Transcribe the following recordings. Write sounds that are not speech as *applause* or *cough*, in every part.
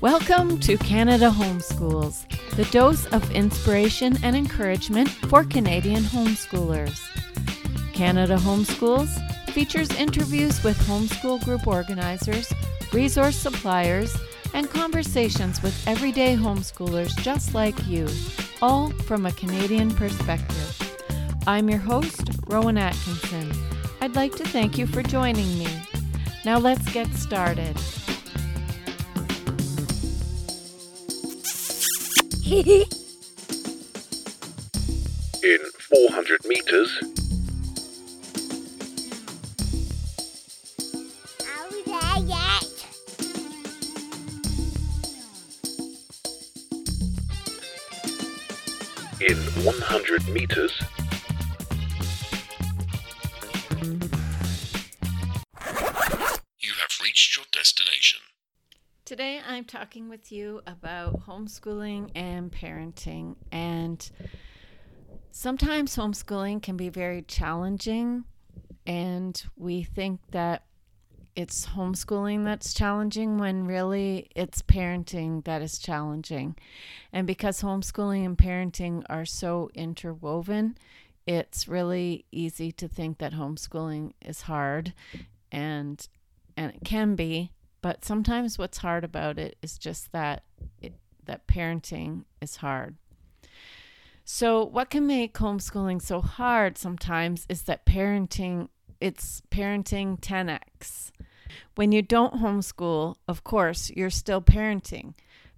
Welcome to Canada Homeschools, the dose of inspiration and encouragement for Canadian homeschoolers. Canada Homeschools features interviews with homeschool group organizers, resource suppliers, and conversations with everyday homeschoolers just like you, all from a Canadian perspective. I'm your host, Rowan Atkinson. I'd like to thank you for joining me. Now let's get started. *laughs* In 400 meters, Are we there yet? in 100 meters, Today I'm talking with you about homeschooling and parenting. And sometimes homeschooling can be very challenging, and we think that it's homeschooling that's challenging when really it's parenting that is challenging. And because homeschooling and parenting are so interwoven, it's really easy to think that homeschooling is hard and and it can be but sometimes what's hard about it is just that it, that parenting is hard. So what can make homeschooling so hard sometimes is that parenting it's parenting 10x when you don't homeschool of course you're still parenting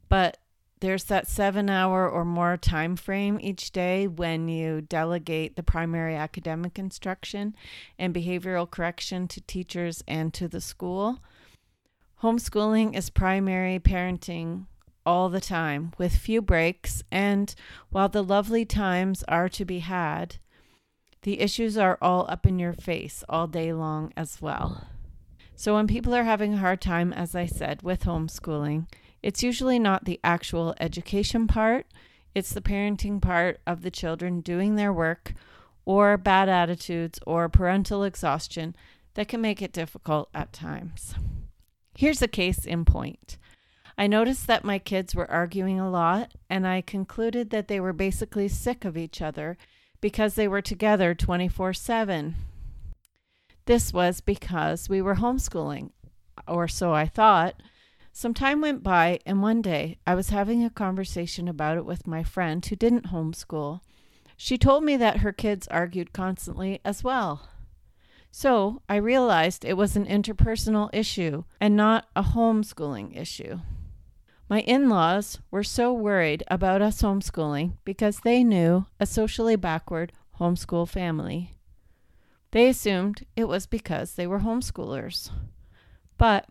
but there's that seven hour or more time frame each day when you delegate the primary academic instruction and behavioral correction to teachers and to the school Homeschooling is primary parenting all the time with few breaks, and while the lovely times are to be had, the issues are all up in your face all day long as well. So, when people are having a hard time, as I said, with homeschooling, it's usually not the actual education part, it's the parenting part of the children doing their work, or bad attitudes, or parental exhaustion that can make it difficult at times. Here's a case in point. I noticed that my kids were arguing a lot, and I concluded that they were basically sick of each other because they were together 24 7. This was because we were homeschooling, or so I thought. Some time went by, and one day I was having a conversation about it with my friend who didn't homeschool. She told me that her kids argued constantly as well. So I realized it was an interpersonal issue and not a homeschooling issue. My in laws were so worried about us homeschooling because they knew a socially backward homeschool family. They assumed it was because they were homeschoolers. But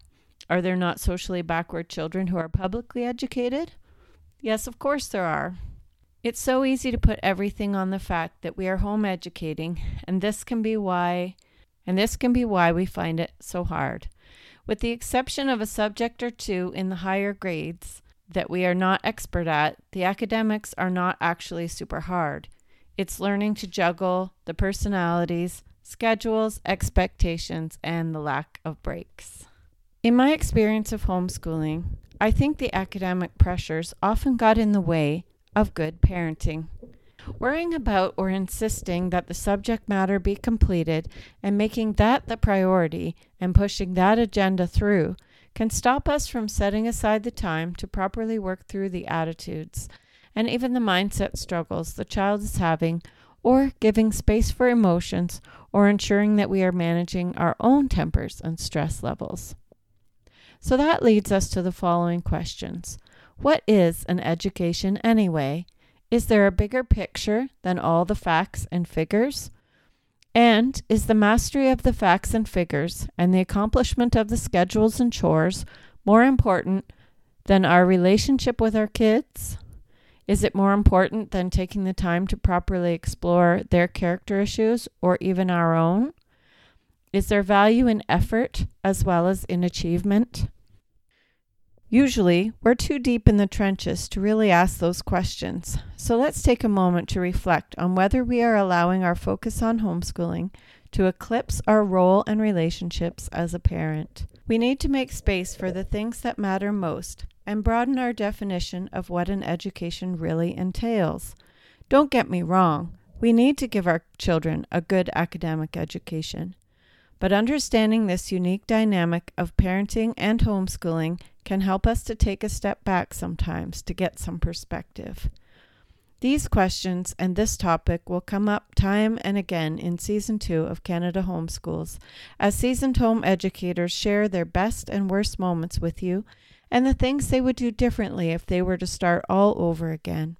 are there not socially backward children who are publicly educated? Yes, of course there are. It's so easy to put everything on the fact that we are home educating, and this can be why and this can be why we find it so hard. With the exception of a subject or two in the higher grades that we are not expert at, the academics are not actually super hard. It's learning to juggle the personalities, schedules, expectations, and the lack of breaks. In my experience of homeschooling, I think the academic pressures often got in the way of good parenting. Worrying about or insisting that the subject matter be completed and making that the priority and pushing that agenda through can stop us from setting aside the time to properly work through the attitudes and even the mindset struggles the child is having, or giving space for emotions, or ensuring that we are managing our own tempers and stress levels. So that leads us to the following questions What is an education anyway? Is there a bigger picture than all the facts and figures? And is the mastery of the facts and figures and the accomplishment of the schedules and chores more important than our relationship with our kids? Is it more important than taking the time to properly explore their character issues or even our own? Is there value in effort as well as in achievement? Usually, we're too deep in the trenches to really ask those questions. So let's take a moment to reflect on whether we are allowing our focus on homeschooling to eclipse our role and relationships as a parent. We need to make space for the things that matter most and broaden our definition of what an education really entails. Don't get me wrong, we need to give our children a good academic education. But understanding this unique dynamic of parenting and homeschooling can help us to take a step back sometimes to get some perspective. These questions and this topic will come up time and again in Season 2 of Canada Homeschools as seasoned home educators share their best and worst moments with you and the things they would do differently if they were to start all over again.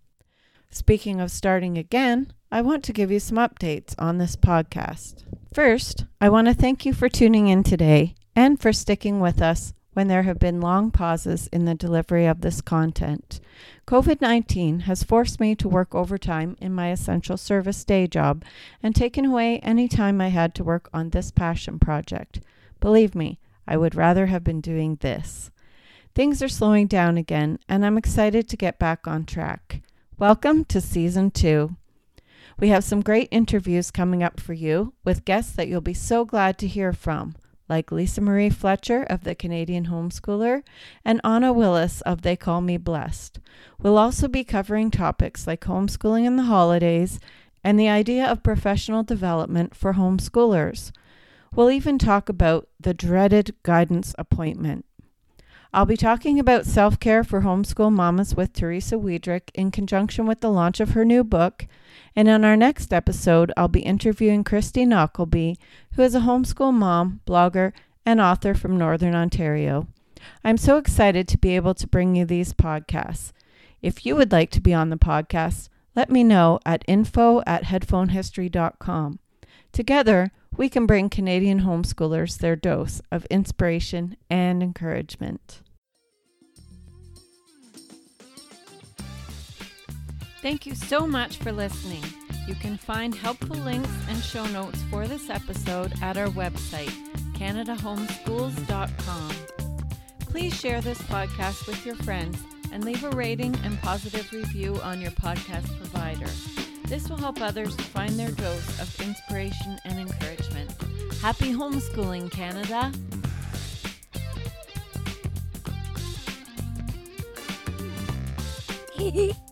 Speaking of starting again, I want to give you some updates on this podcast. First, I want to thank you for tuning in today and for sticking with us when there have been long pauses in the delivery of this content. COVID 19 has forced me to work overtime in my essential service day job and taken away any time I had to work on this passion project. Believe me, I would rather have been doing this. Things are slowing down again, and I'm excited to get back on track. Welcome to Season 2. We have some great interviews coming up for you with guests that you'll be so glad to hear from, like Lisa Marie Fletcher of the Canadian Homeschooler and Anna Willis of They Call Me Blessed. We'll also be covering topics like homeschooling in the holidays and the idea of professional development for homeschoolers. We'll even talk about the dreaded guidance appointment. I'll be talking about self care for homeschool mamas with Teresa Wiedrich in conjunction with the launch of her new book. And in our next episode, I'll be interviewing Christy Knockleby, who is a homeschool mom, blogger, and author from Northern Ontario. I'm so excited to be able to bring you these podcasts. If you would like to be on the podcast, let me know at info at headphonehistory.com. Together, we can bring Canadian homeschoolers their dose of inspiration and encouragement. Thank you so much for listening. You can find helpful links and show notes for this episode at our website, CanadaHomeschools.com. Please share this podcast with your friends and leave a rating and positive review on your podcast provider. This will help others find their dose of inspiration and encouragement. Happy homeschooling, Canada! *laughs*